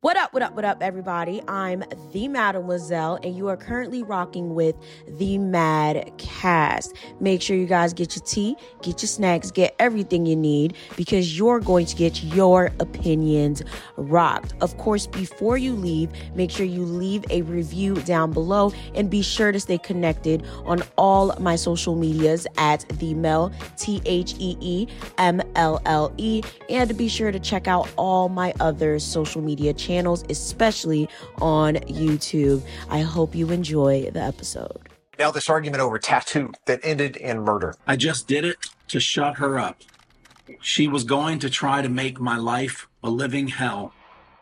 What up, what up, what up, everybody? I'm the Mademoiselle, and you are currently rocking with the Mad Cast. Make sure you guys get your tea, get your snacks, get everything you need because you're going to get your opinions rocked. Of course, before you leave, make sure you leave a review down below and be sure to stay connected on all my social medias at the Mel, T H E E M L L E, and be sure to check out all my other social media channels channels, especially on YouTube. I hope you enjoy the episode. Now, this argument over tattoo that ended in murder. I just did it to shut her up. She was going to try to make my life a living hell.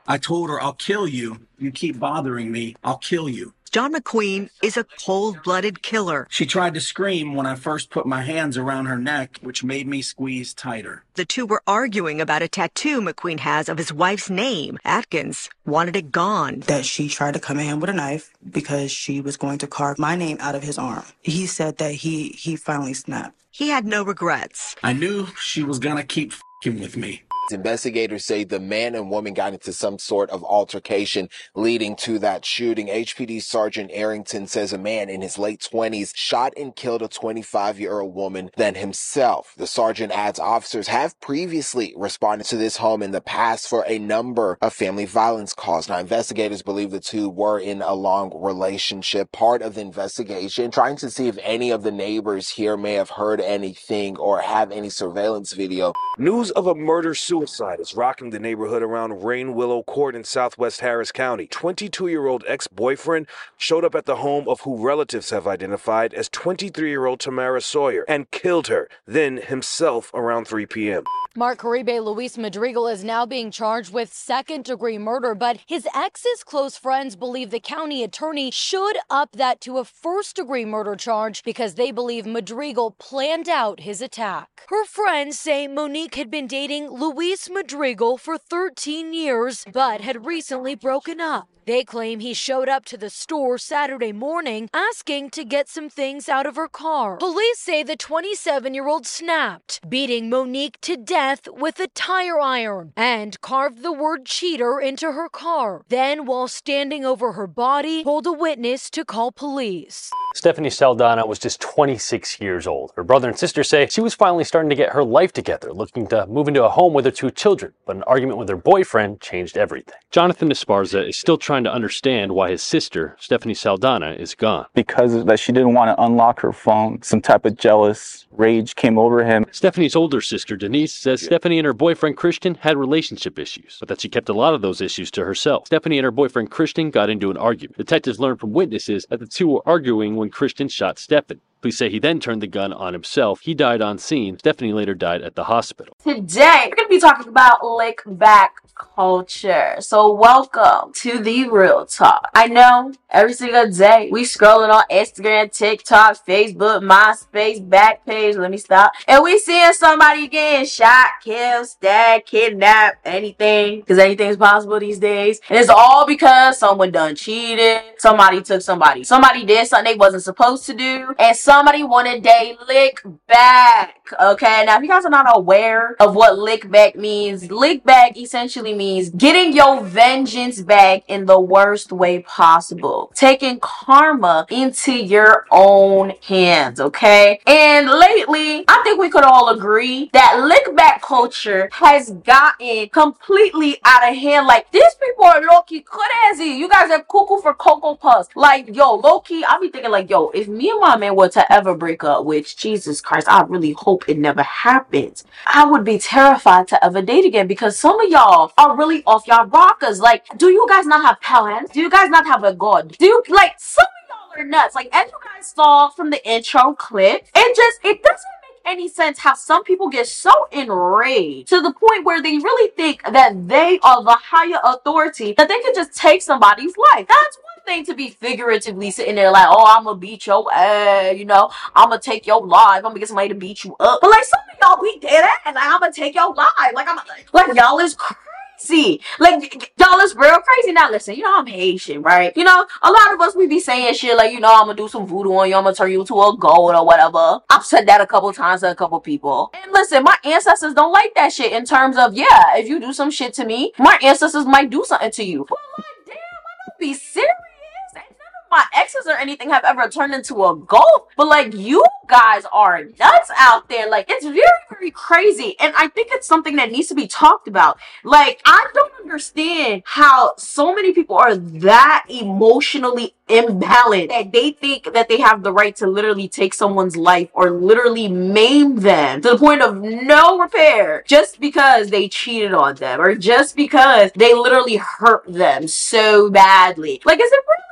I told her, I'll kill you. You keep bothering me. I'll kill you. John McQueen is a cold blooded killer. She tried to scream when I first put my hands around her neck, which made me squeeze tighter. The two were arguing about a tattoo McQueen has of his wife's name. Atkins wanted it gone. That she tried to come at him with a knife because she was going to carve my name out of his arm. He said that he, he finally snapped. He had no regrets. I knew she was gonna keep fing with me. Investigators say the man and woman got into some sort of altercation leading to that shooting. HPD Sergeant Arrington says a man in his late 20s shot and killed a 25 year old woman than himself. The sergeant adds officers have previously responded to this home in the past for a number of family violence calls. Now, investigators believe the two were in a long relationship. Part of the investigation trying to see if any of the neighbors here may have heard anything or have any surveillance video. News of a murder suicide is rocking the neighborhood around Rain Willow Court in southwest Harris County. 22 year old ex boyfriend showed up at the home of who relatives have identified as 23 year old Tamara Sawyer and killed her, then himself around 3 p.m. Mark Caribe Luis Madrigal is now being charged with second degree murder, but his ex's close friends believe the county attorney should up that to a first degree murder charge because they believe Madrigal planned out his attack. Her friends say Monique had been dating Luis Madrigal for 13 years, but had recently broken up. They claim he showed up to the store Saturday morning asking to get some things out of her car. Police say the 27 year old snapped, beating Monique to death with a tire iron and carved the word cheater into her car. Then, while standing over her body, told a witness to call police. Stephanie Saldana was just 26 years old. Her brother and sister say she was finally starting to get her life together, looking to move into a home with her two children, but an argument with her boyfriend changed everything. Jonathan Esparza is still trying to understand why his sister, Stephanie Saldana, is gone. Because that she didn't want to unlock her phone, some type of jealous rage came over him. Stephanie's older sister, Denise, says Stephanie and her boyfriend Christian had relationship issues, but that she kept a lot of those issues to herself. Stephanie and her boyfriend Christian got into an argument. Detectives learned from witnesses that the two were arguing when Christian shot Stephanie. Police say he then turned the gun on himself. He died on scene. Stephanie later died at the hospital. Today, we're going to be talking about lick back culture. So, welcome to the real talk. I know every single day we scrolling on Instagram, TikTok, Facebook, MySpace, Backpage. Let me stop. And we seeing somebody getting shot, killed, stabbed, kidnapped, anything. Because anything's possible these days. And it's all because someone done cheated. Somebody took somebody. Somebody did something they wasn't supposed to do. And somebody wanted they lick back. Okay. Now, if you guys are not aware of what lick back means, lick back essentially means getting your vengeance back in the worst way possible. Taking karma into your own hands. Okay. And lately, I think we could all agree that lick back culture has gotten completely out of hand. Like, these people are low key crazy. You guys are cuckoo for Cocoa Puffs. Like, yo, low key, I be thinking, like, yo, if me and my man were to ever break up, which Jesus Christ, I really hope it never happens, I would be terrified to ever date again because some of y'all are really off y'all rockers. Like, do you guys not have parents? Do you guys not have a God? Do you, like, some of y'all are nuts. Like, as you guys saw from the intro clip, it just, it doesn't make any sense how some people get so enraged to the point where they really think that they are the higher authority that they can just take somebody's life. That's thing to be figuratively sitting there like, oh, I'm gonna beat your ass, you know, I'm gonna take your life, I'm gonna get somebody to beat you up. But like some of y'all be dead ass, like I'm gonna take your life, like I'm like y'all is crazy. Like, y'all, is real crazy. Now, listen, you know, I'm Haitian, right? You know, a lot of us, we be saying shit like, you know, I'm gonna do some voodoo on you, I'm gonna turn you into a gold or whatever. I've said that a couple times to a couple people. And listen, my ancestors don't like that shit in terms of, yeah, if you do some shit to me, my ancestors might do something to you. But like, damn, I don't be serious. My exes or anything have ever turned into a gold. But like, you guys are nuts out there. Like, it's very, very crazy. And I think it's something that needs to be talked about. Like, I don't understand how so many people are that emotionally imbalanced that they think that they have the right to literally take someone's life or literally maim them to the point of no repair just because they cheated on them or just because they literally hurt them so badly. Like, is it really?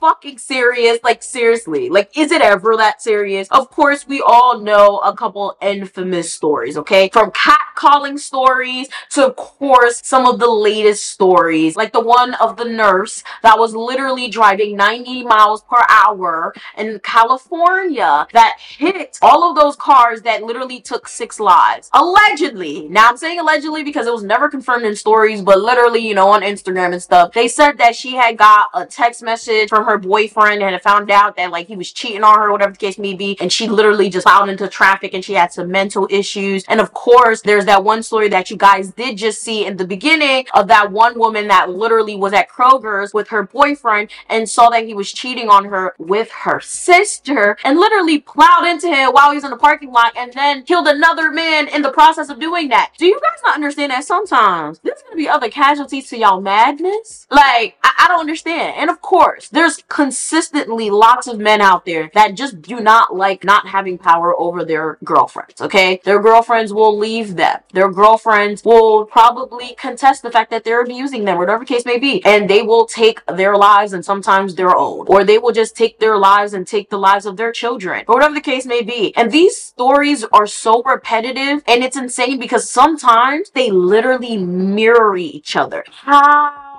Fucking serious? Like, seriously. Like, is it ever that serious? Of course, we all know a couple infamous stories, okay? From catcalling stories to, of course, some of the latest stories, like the one of the nurse that was literally driving 90 miles per hour in California that hit all of those cars that literally took six lives. Allegedly. Now, I'm saying allegedly because it was never confirmed in stories, but literally, you know, on Instagram and stuff, they said that she had got a text message from her boyfriend and found out that like he was cheating on her, whatever the case may be, and she literally just plowed into traffic and she had some mental issues. And of course, there's that one story that you guys did just see in the beginning of that one woman that literally was at Kroger's with her boyfriend and saw that he was cheating on her with her sister and literally plowed into him while he was in the parking lot and then killed another man in the process of doing that. Do you guys not understand that sometimes there's gonna be other casualties to y'all madness? Like, I, I don't understand. And of course, there's consistently lots of men out there that just do not like not having power over their girlfriends, okay? Their girlfriends will leave them. Their girlfriends will probably contest the fact that they're abusing them, whatever case may be. And they will take their lives and sometimes their own. Or they will just take their lives and take the lives of their children, or whatever the case may be. And these stories are so repetitive and it's insane because sometimes they literally mirror each other. How?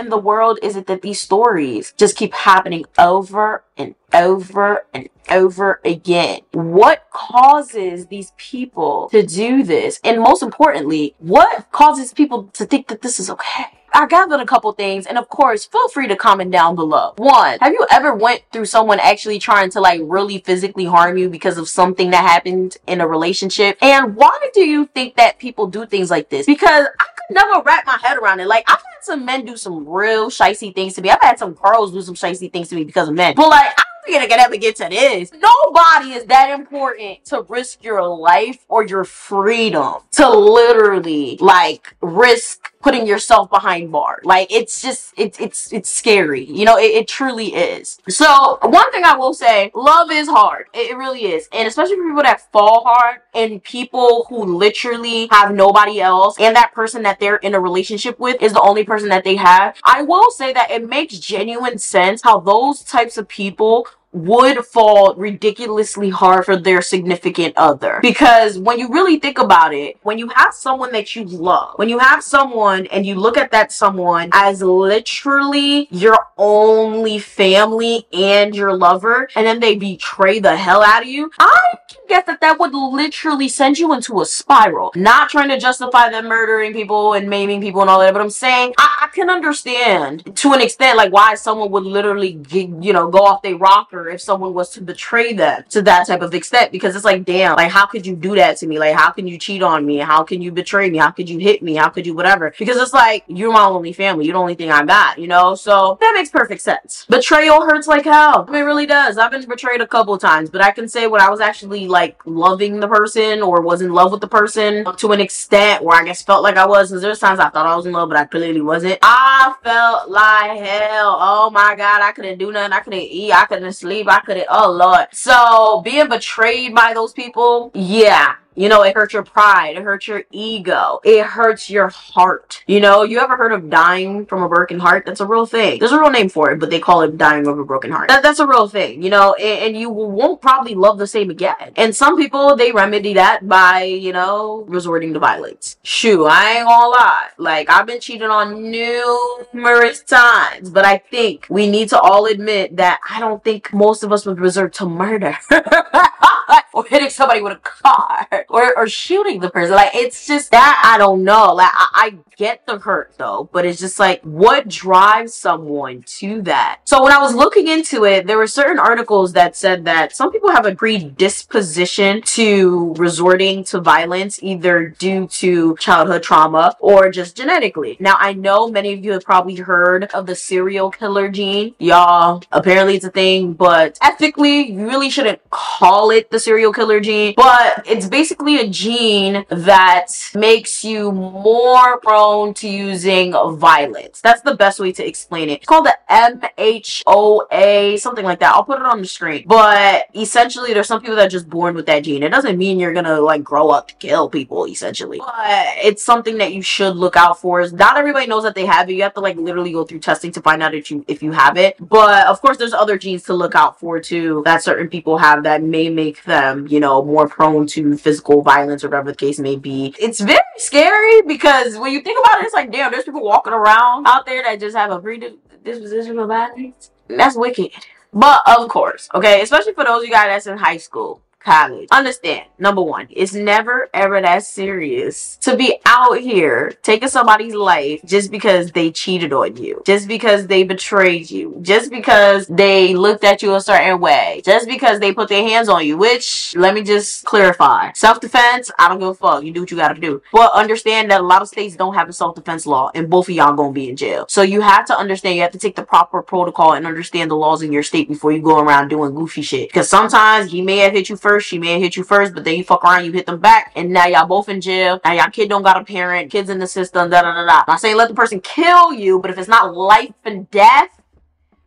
In the world is it that these stories just keep happening over and over and over again? What causes these people to do this? And most importantly, what causes people to think that this is okay? I gathered a couple things, and of course, feel free to comment down below. One, have you ever went through someone actually trying to like really physically harm you because of something that happened in a relationship? And why do you think that people do things like this? Because I never wrap my head around it. Like I've had some men do some real shicey things to me. I've had some girls do some shicey things to me because of men. But like I think I can ever get to this. Nobody is that important to risk your life or your freedom to literally like risk putting yourself behind bars. Like it's just it's it's it's scary. You know, it, it truly is. So one thing I will say, love is hard. It, it really is. And especially for people that fall hard and people who literally have nobody else and that person that they're in a relationship with is the only person that they have. I will say that it makes genuine sense how those types of people would fall ridiculously hard for their significant other. Because when you really think about it, when you have someone that you love, when you have someone and you look at that someone as literally your only family and your lover, and then they betray the hell out of you, I can guess that that would literally send you into a spiral. Not trying to justify them murdering people and maiming people and all that, but I'm saying I, I can understand to an extent like why someone would literally, you know, go off their rocker if someone was to betray them to that type of extent because it's like damn like how could you do that to me? Like how can you cheat on me? How can you betray me? How could you hit me? How could you whatever? Because it's like you're my only family. You're the only thing I got you know? So that makes perfect sense. Betrayal hurts like hell. I mean, it really does. I've been betrayed a couple of times but I can say when I was actually like loving the person or was in love with the person to an extent where I guess felt like I was because there's times I thought I was in love but I clearly wasn't. I felt like hell. Oh my god I couldn't do nothing. I couldn't eat. I couldn't sleep sleep. I couldn't. Oh Lord. So being betrayed by those people, yeah, you know, it hurts your pride, it hurts your ego, it hurts your heart. You know, you ever heard of dying from a broken heart? That's a real thing. There's a real name for it, but they call it dying of a broken heart. That, that's a real thing, you know, and, and you won't probably love the same again. And some people, they remedy that by, you know, resorting to violence. Shoo, I ain't gonna lie. Like, I've been cheated on numerous times, but I think we need to all admit that I don't think most of us would resort to murder. or hitting somebody with a car or or shooting the person. Like it's just that I don't know. Like I, I get the hurt though, but it's just like what drives someone to that. So when I was looking into it, there were certain articles that said that some people have a predisposition to resorting to violence either due to childhood trauma or just genetically. Now I know many of you have probably heard of the serial killer gene. Y'all, apparently it's a thing, but ethically you really shouldn't call it the serial killer gene, but it's basically a gene that makes you more prone to using violence. That's the best way to explain it. It's called the MHOA, something like that. I'll put it on the screen. But essentially, there's some people that are just born with that gene. It doesn't mean you're gonna like grow up to kill people, essentially. But it's something that you should look out for. Not everybody knows that they have it. You have to like literally go through testing to find out if you if you have it. But of course, there's other genes to look out for too that certain people have that may make them, you know, more prone to physical violence or whatever the case may be. It's very scary because when you think about it, it's like, damn, there's people walking around out there that just have a predisposition for violence. That's wicked. But of course, okay, especially for those of you guys that's in high school college. Understand, number one, it's never ever that serious to be out here taking somebody's life just because they cheated on you, just because they betrayed you, just because they looked at you a certain way, just because they put their hands on you. Which, let me just clarify self defense, I don't give a fuck. You do what you gotta do. But understand that a lot of states don't have a self defense law, and both of y'all gonna be in jail. So you have to understand, you have to take the proper protocol and understand the laws in your state before you go around doing goofy shit. Because sometimes he may have hit you first first, she may have hit you first, but then you fuck around, you hit them back, and now y'all both in jail. Now y'all kid don't got a parent, kids in the system, da da da da. Not saying let the person kill you, but if it's not life and death,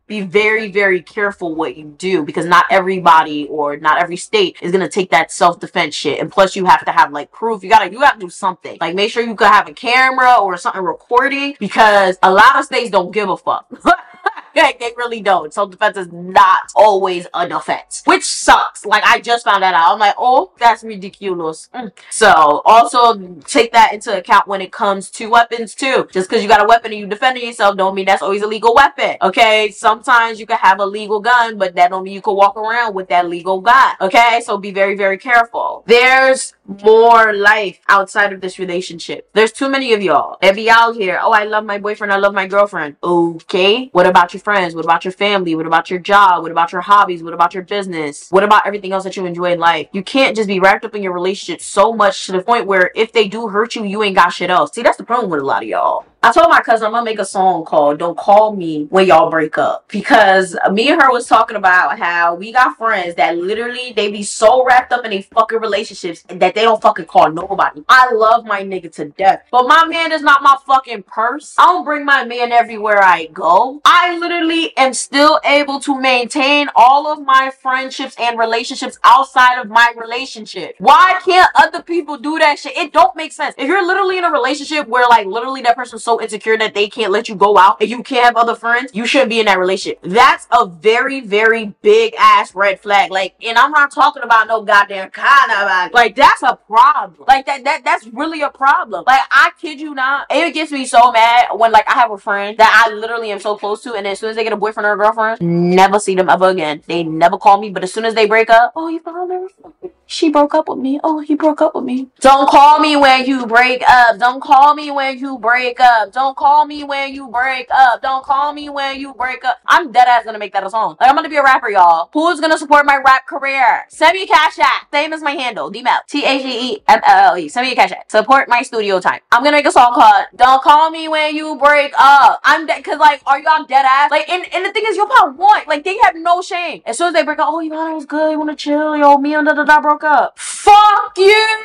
be very, very careful what you do because not everybody or not every state is gonna take that self defense shit. And plus, you have to have like proof. You gotta, you gotta do something. Like make sure you could have a camera or something recording because a lot of states don't give a fuck. like, they really don't. Self defense is not always a defense, which sucks. Like I just found that out. I'm like, oh, that's ridiculous. Mm. So also take that into account when it comes to weapons too. Just because you got a weapon and you defending yourself, don't mean that's always a legal weapon. Okay, sometimes you can have a legal gun, but that don't mean you can walk around with that legal gun. Okay, so be very, very careful. There's more life outside of this relationship. There's too many of y'all that be out here. Oh, I love my boyfriend. I love my girlfriend. Okay, what about your friends? What about your family? What about your job? What about your hobbies? What about your business? What about everything else that you enjoy in life? You can't just be wrapped up in your relationship so much to the point where if they do hurt you, you ain't got shit else. See, that's the problem with a lot of y'all. I told my cousin I'm gonna make a song called Don't Call Me When Y'all Break Up. Because me and her was talking about how we got friends that literally they be so wrapped up in a fucking relationships that they don't fucking call nobody. I love my nigga to death. But my man is not my fucking purse. I don't bring my man everywhere I go. I literally am still able to maintain all of my friendships and relationships outside of my relationship. Why can't other people do that shit? It don't make sense. If you're literally in a relationship where like literally that person's so insecure that they can't let you go out and you can't have other friends, you shouldn't be in that relationship. That's a very, very big ass red flag. Like, and I'm not talking about no goddamn kind of like that's a problem. Like that that that's really a problem. Like I kid you not, it gets me so mad when like I have a friend that I literally am so close to, and as soon as they get a boyfriend or a girlfriend, never see them ever again. They never call me, but as soon as they break up, oh you found her. She broke up with me. Oh, he broke up with me. Don't call me when you break up. Don't call me when you break up. Don't call me when you break up. Don't call me when you break up. I'm dead ass gonna make that a song. Like I'm gonna be a rapper, y'all. Who's gonna support my rap career? Send me a cash app. Same as my handle. D-Mel. T-H-E-E-M-L-L-E. Send me a cash app. Support my studio time. I'm gonna make a song called Don't Call Me When You Break Up. I'm dead cause like are y'all dead ass? Like and, and the thing is you'll probably want. Like they have no shame. As soon as they break up, oh you know it was good, you wanna chill, yo, me and da da da broke up. Fuck you!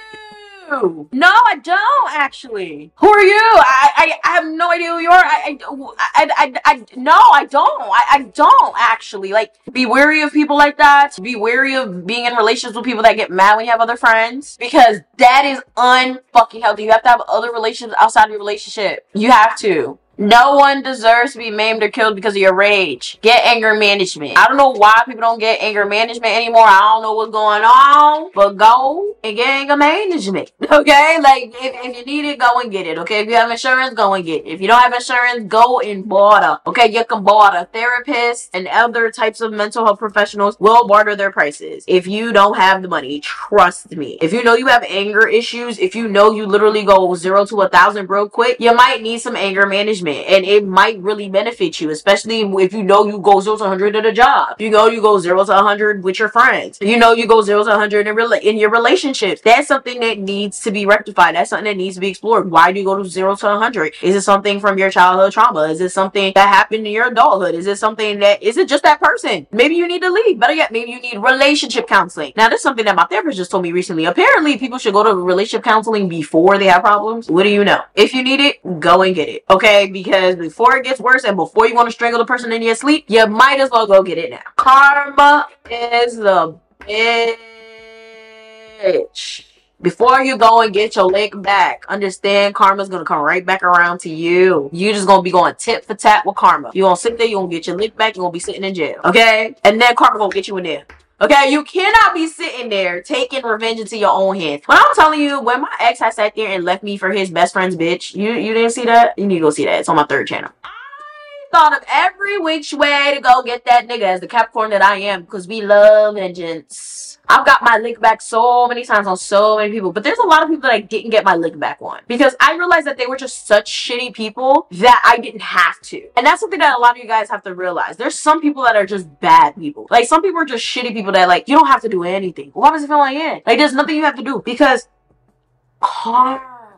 No, I don't actually. Who are you? I, I, I have no idea who you are. I, I, I, I, I no, I don't. I, I don't actually. Like, be wary of people like that. Be wary of being in relationships with people that get mad when you have other friends because that is unfucking healthy. You have to have other relationships outside of your relationship. You have to. No one deserves to be maimed or killed because of your rage. Get anger management. I don't know why people don't get anger management anymore. I don't know what's going on, but go and get anger management. Okay? Like, if, if you need it, go and get it. Okay? If you have insurance, go and get it. If you don't have insurance, go and barter. Okay? You can barter. Therapists and other types of mental health professionals will barter their prices. If you don't have the money, trust me. If you know you have anger issues, if you know you literally go zero to a thousand real quick, you might need some anger management and it might really benefit you, especially if you know you go zero to 100 at a job. You know you go zero to 100 with your friends. You know you go zero to 100 in, rela- in your relationships. That's something that needs to be rectified. That's something that needs to be explored. Why do you go to zero to 100? Is it something from your childhood trauma? Is it something that happened in your adulthood? Is it something that, is it just that person? Maybe you need to leave. Better yet, maybe you need relationship counseling. Now, that's something that my therapist just told me recently. Apparently, people should go to relationship counseling before they have problems. What do you know? If you need it, go and get it. Okay? Because before it gets worse and before you want to strangle the person in your sleep, you might as well go get it now. Karma is the bitch. Before you go and get your lick back, understand karma's gonna come right back around to you. You just gonna be going tit for tat with karma. You gonna sit there, you gonna get your lick back, you gonna be sitting in jail. Okay? And then karma gonna get you in there. Okay, you cannot be sitting there taking revenge into your own hands. When I'm telling you, when my ex had sat there and left me for his best friend's bitch, you you didn't see that? You need to go see that. It's on my third channel. I thought of every which way to go get that nigga as the Capricorn that I am, because we love vengeance. I've got my lick back so many times on so many people, but there's a lot of people that I didn't get my lick back on because I realized that they were just such shitty people that I didn't have to. And that's something that a lot of you guys have to realize. There's some people that are just bad people. Like some people are just shitty people that like you don't have to do anything. Why does it feel like? Like there's nothing you have to do because karma,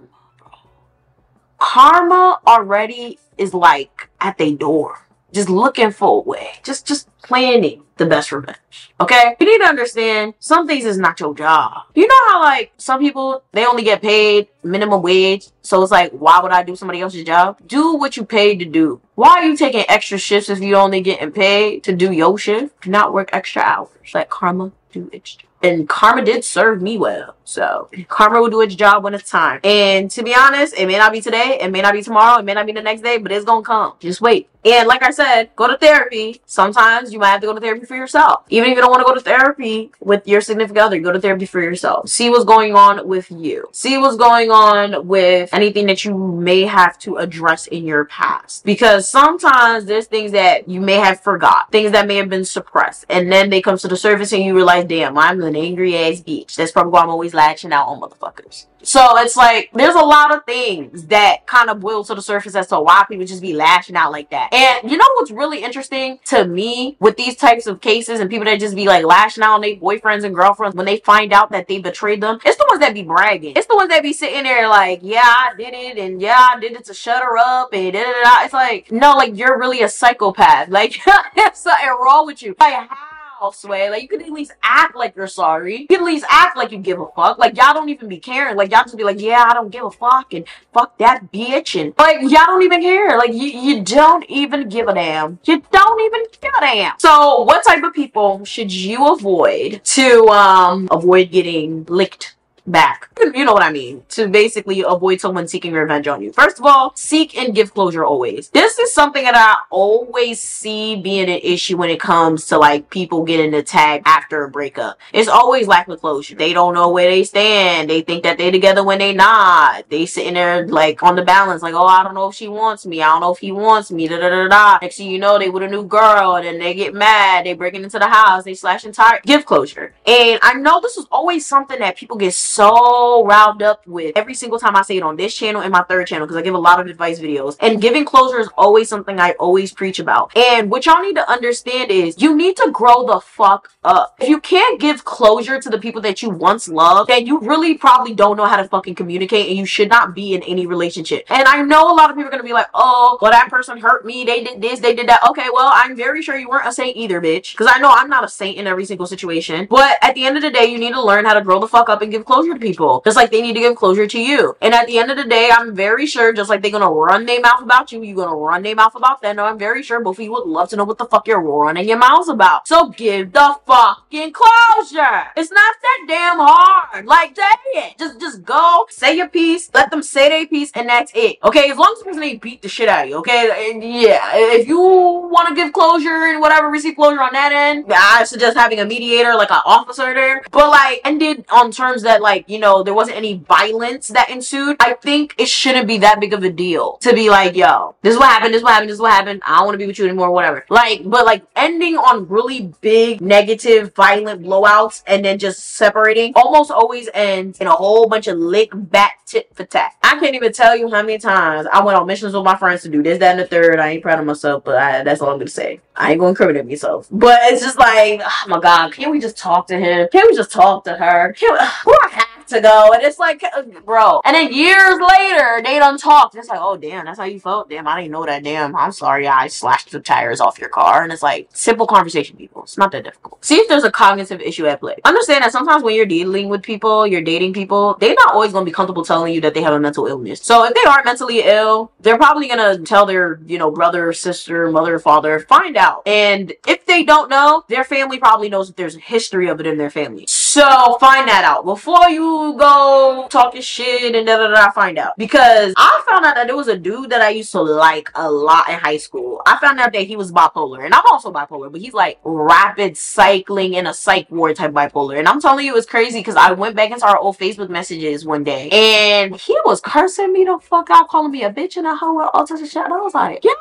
karma already is like at their door, just looking for a way, just just planning the best revenge. Okay? You need to understand some things is not your job. You know how like some people they only get paid minimum wage, so it's like why would I do somebody else's job? Do what you paid to do. Why are you taking extra shifts if you only getting paid to do your shift? Do not work extra hours. Let karma do its job. And karma did serve me well. So karma will do its job when it's time. And to be honest, it may not be today, it may not be tomorrow, it may not be the next day, but it's gonna come. Just wait. And like I said, go to therapy. Sometimes you might have to go to therapy for yourself. Even if you don't want to go to therapy with your significant other, go to therapy for yourself. See what's going on with you. See what's going on with anything that you may have to address in your past. Because sometimes there's things that you may have forgot, things that may have been suppressed. And then they come to the surface and you realize, damn, I'm an angry ass bitch. That's probably why I'm always lashing out on motherfuckers. So it's like there's a lot of things that kind of boil to the surface as to why people just be lashing out like that. And you know what's really interesting to me with these types of cases and people that just be like lashing out on their boyfriends and girlfriends when they find out that they betrayed them? It's the ones that be bragging. It's the ones that be sitting there like, yeah, I did it and yeah, I did it to shut her up and da da da. It's like, no, like you're really a psychopath. Like there's something wrong with you. Like how? Sway. Like you could at least act like you're sorry. You could at least act like you give a fuck. Like y'all don't even be caring. Like y'all just be like, yeah, I don't give a fuck and fuck that bitch and like y'all don't even care. Like you, you don't even give a damn. You don't even give a damn. So what type of people should you avoid to um avoid getting licked? Back. You know what I mean? To basically avoid someone seeking revenge on you. First of all, seek and give closure always. This is something that I always see being an issue when it comes to like people getting attacked after a breakup. It's always lack of closure. They don't know where they stand. They think that they're together when they not. They sitting there like on the balance, like, oh, I don't know if she wants me. I don't know if he wants me. Da da da da. Next thing you know, they with a new girl, and then they get mad. They breaking into the house. They slashing tires. Give closure. And I know this is always something that people get so riled up with every single time I say it on this channel and my third channel because I give a lot of advice videos. And giving closure is always something I always preach about. And what y'all need to understand is you need to grow the fuck up. If you can't give closure to the people that you once loved, then you really probably don't know how to fucking communicate and you should not be in any relationship. And I know a lot of people are gonna be like, oh, well, that person hurt me. They did this, they did that. Okay, well, I'm very sure you weren't a saint either, bitch. Because I know I'm not a saint in every single situation. But at the end of the day, you need to learn how to grow the fuck up and give closure closure to people, just like they need to give closure to you. And at the end of the day, I'm very sure, just like they're gonna run their mouth about you, you're gonna run their mouth about them. I'm very sure both of you would love to know what the fuck you're running your mouths about. So give the fucking closure. It's not that damn hard. Like, dang it. Just, just go, say your piece, let them say their piece, and that's it. Okay, as long as the person ain't beat the shit out of you. Okay, and yeah, if you want to give closure and whatever, receive closure on that end, I suggest having a mediator, like an officer there. But like, ended on terms that like, you know, there wasn't any violence that ensued. I think it shouldn't be that big of a deal to be like, yo, this is what happened, this is what happened, this is what happened. I don't want to be with you anymore, whatever. Like, but like ending on really big, negative, violent blowouts and then just separating almost always ends in a whole bunch of lick back tit for tat. I can't even tell you how many times I went on missions with my friends to do this, that, and the third. I ain't proud of myself, but I, that's all I'm gonna say. I ain't gonna incriminate myself. But it's just like, oh my god, can't we just talk to him? Can't we just talk to her? Can't we, who have to go? And it's like, uh, bro. And then years later, they done talked. It's like, oh damn, that's how you felt. Damn, I didn't know that. Damn, I'm sorry. I slashed the tires off your car. And it's like simple conversation, people. It's not that difficult. See if there's a cognitive issue at play. Understand that sometimes when you're dealing with people, you're dating people, they're not always gonna be comfortable telling you that they have a mental illness. So if they are mentally ill, they're probably gonna tell their, you know, brother, sister, mother, father, find out. And if they don't know, their family probably knows that there's a history of it in their family. So find that out before you go talking shit and da da da. Find out because I found out that there was a dude that I used to like a lot in high school. I found out that he was bipolar, and I'm also bipolar, but he's like rapid cycling in a psych ward type bipolar. And I'm telling you, it's crazy because I went back into our old Facebook messages one day, and he was cursing me the fuck out, calling me a bitch and a hoe and all sorts of shit. And I was like, yeah,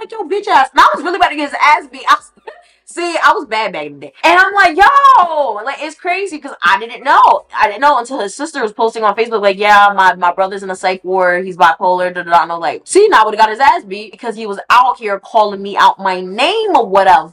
like your bitch ass. And I was really about to get his ass beat. I was, See, I was bad back in the day. And I'm like, yo, like it's crazy because I didn't know. I didn't know until his sister was posting on Facebook, like, yeah, my, my brother's in a psych ward, he's bipolar, da da da. Like, see, now I would have got his ass beat because he was out here calling me out my name or whatever.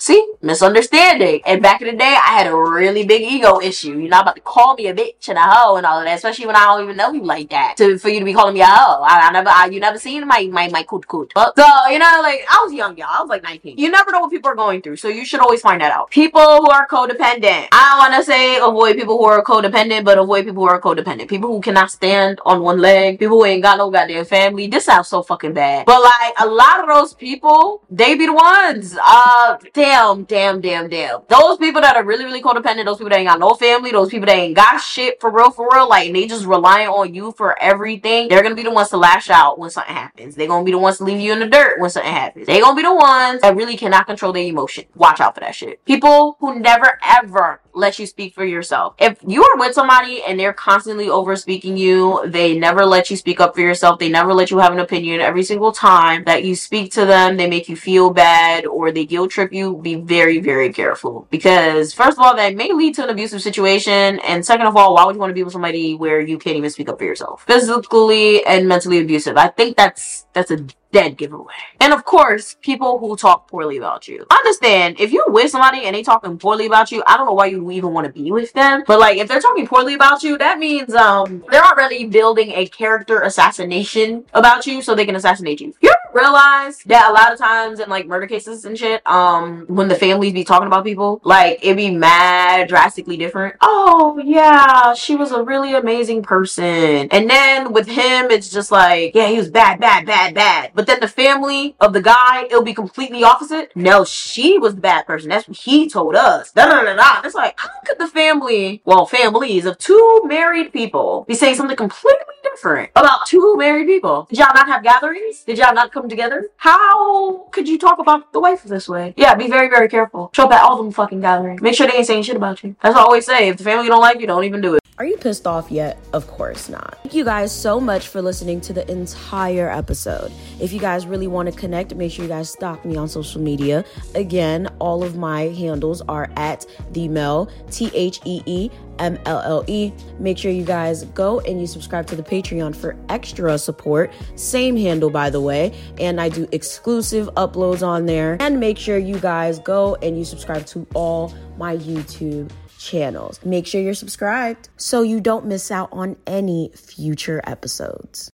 See, misunderstanding. And back in the day, I had a really big ego issue. You're not about to call me a bitch and a hoe and all of that, especially when I don't even know you like that. To for you to be calling me a hoe, I, I never, I, you never seen my my my coot coot. So you know, like I was young, y'all. I was like 19. You never know what people are going through, so you should always find that out. People who are codependent. I don't want to say avoid people who are codependent, but avoid people who are codependent. People who cannot stand on one leg. People who ain't got no goddamn family. This sounds so fucking bad. But like a lot of those people, they be the ones. Uh, damn, damn, damn, damn. Those people that are really, really codependent, those people that ain't got no family, those people that ain't got shit for real, for real, like, they just relying on you for everything, they're gonna be the ones to lash out when something happens. They're gonna be the ones to leave you in the dirt when something happens. They're gonna be the ones that really cannot control their emotion. Watch out for that shit. People who never ever let you speak for yourself. If you are with somebody and they're constantly over speaking you, they never let you speak up for yourself, they never let you have an opinion every single time that you speak to them, they make you feel bad or they guilt trip you, be very, very careful. Because first of all, that may lead to an abusive situation. And second of all, why would you want to be with somebody where you can't even speak up for yourself? Physically and mentally abusive. I think that's that's a dead giveaway. And of course, people who talk poorly about you. Understand, if you're with somebody and they talking poorly about you, I don't know why you even want to be with them. But like, if they're talking poorly about you, that means um they're already building a character assassination about you so they can assassinate you. You realize that a lot of times in like murder cases and shit, um, when the families be talking about people, like it be mad drastically different. Oh yeah, she was a really amazing person. And then with him, it's just like, yeah, he was bad, bad, bad, bad. But then the family of the guy, it'll be completely opposite. No, she was the bad person. That's what he told us. Da da da da. It's like, how could the family, well, families of two married people be saying something completely about two married people? Did y'all not have gatherings? Did y'all not come together? How could you talk about the wife this way? Yeah, be very, very careful. Show up at all them fucking gatherings. Make sure they ain't saying shit about you. That's what I always say. If the family don't like you, don't even do it. Are you pissed off yet? Of course not. Thank you guys so much for listening to the entire episode. If you guys really want to connect, make sure you guys stalk me on social media. Again, all of my handles are at the Mel, T H E E M L L E. Make sure you guys go and you subscribe to the Patreon for extra support. Same handle, by the way. And I do exclusive uploads on there. And make sure you guys go and you subscribe to all my YouTube channels. Make sure you're subscribed so you don't miss out on any future episodes.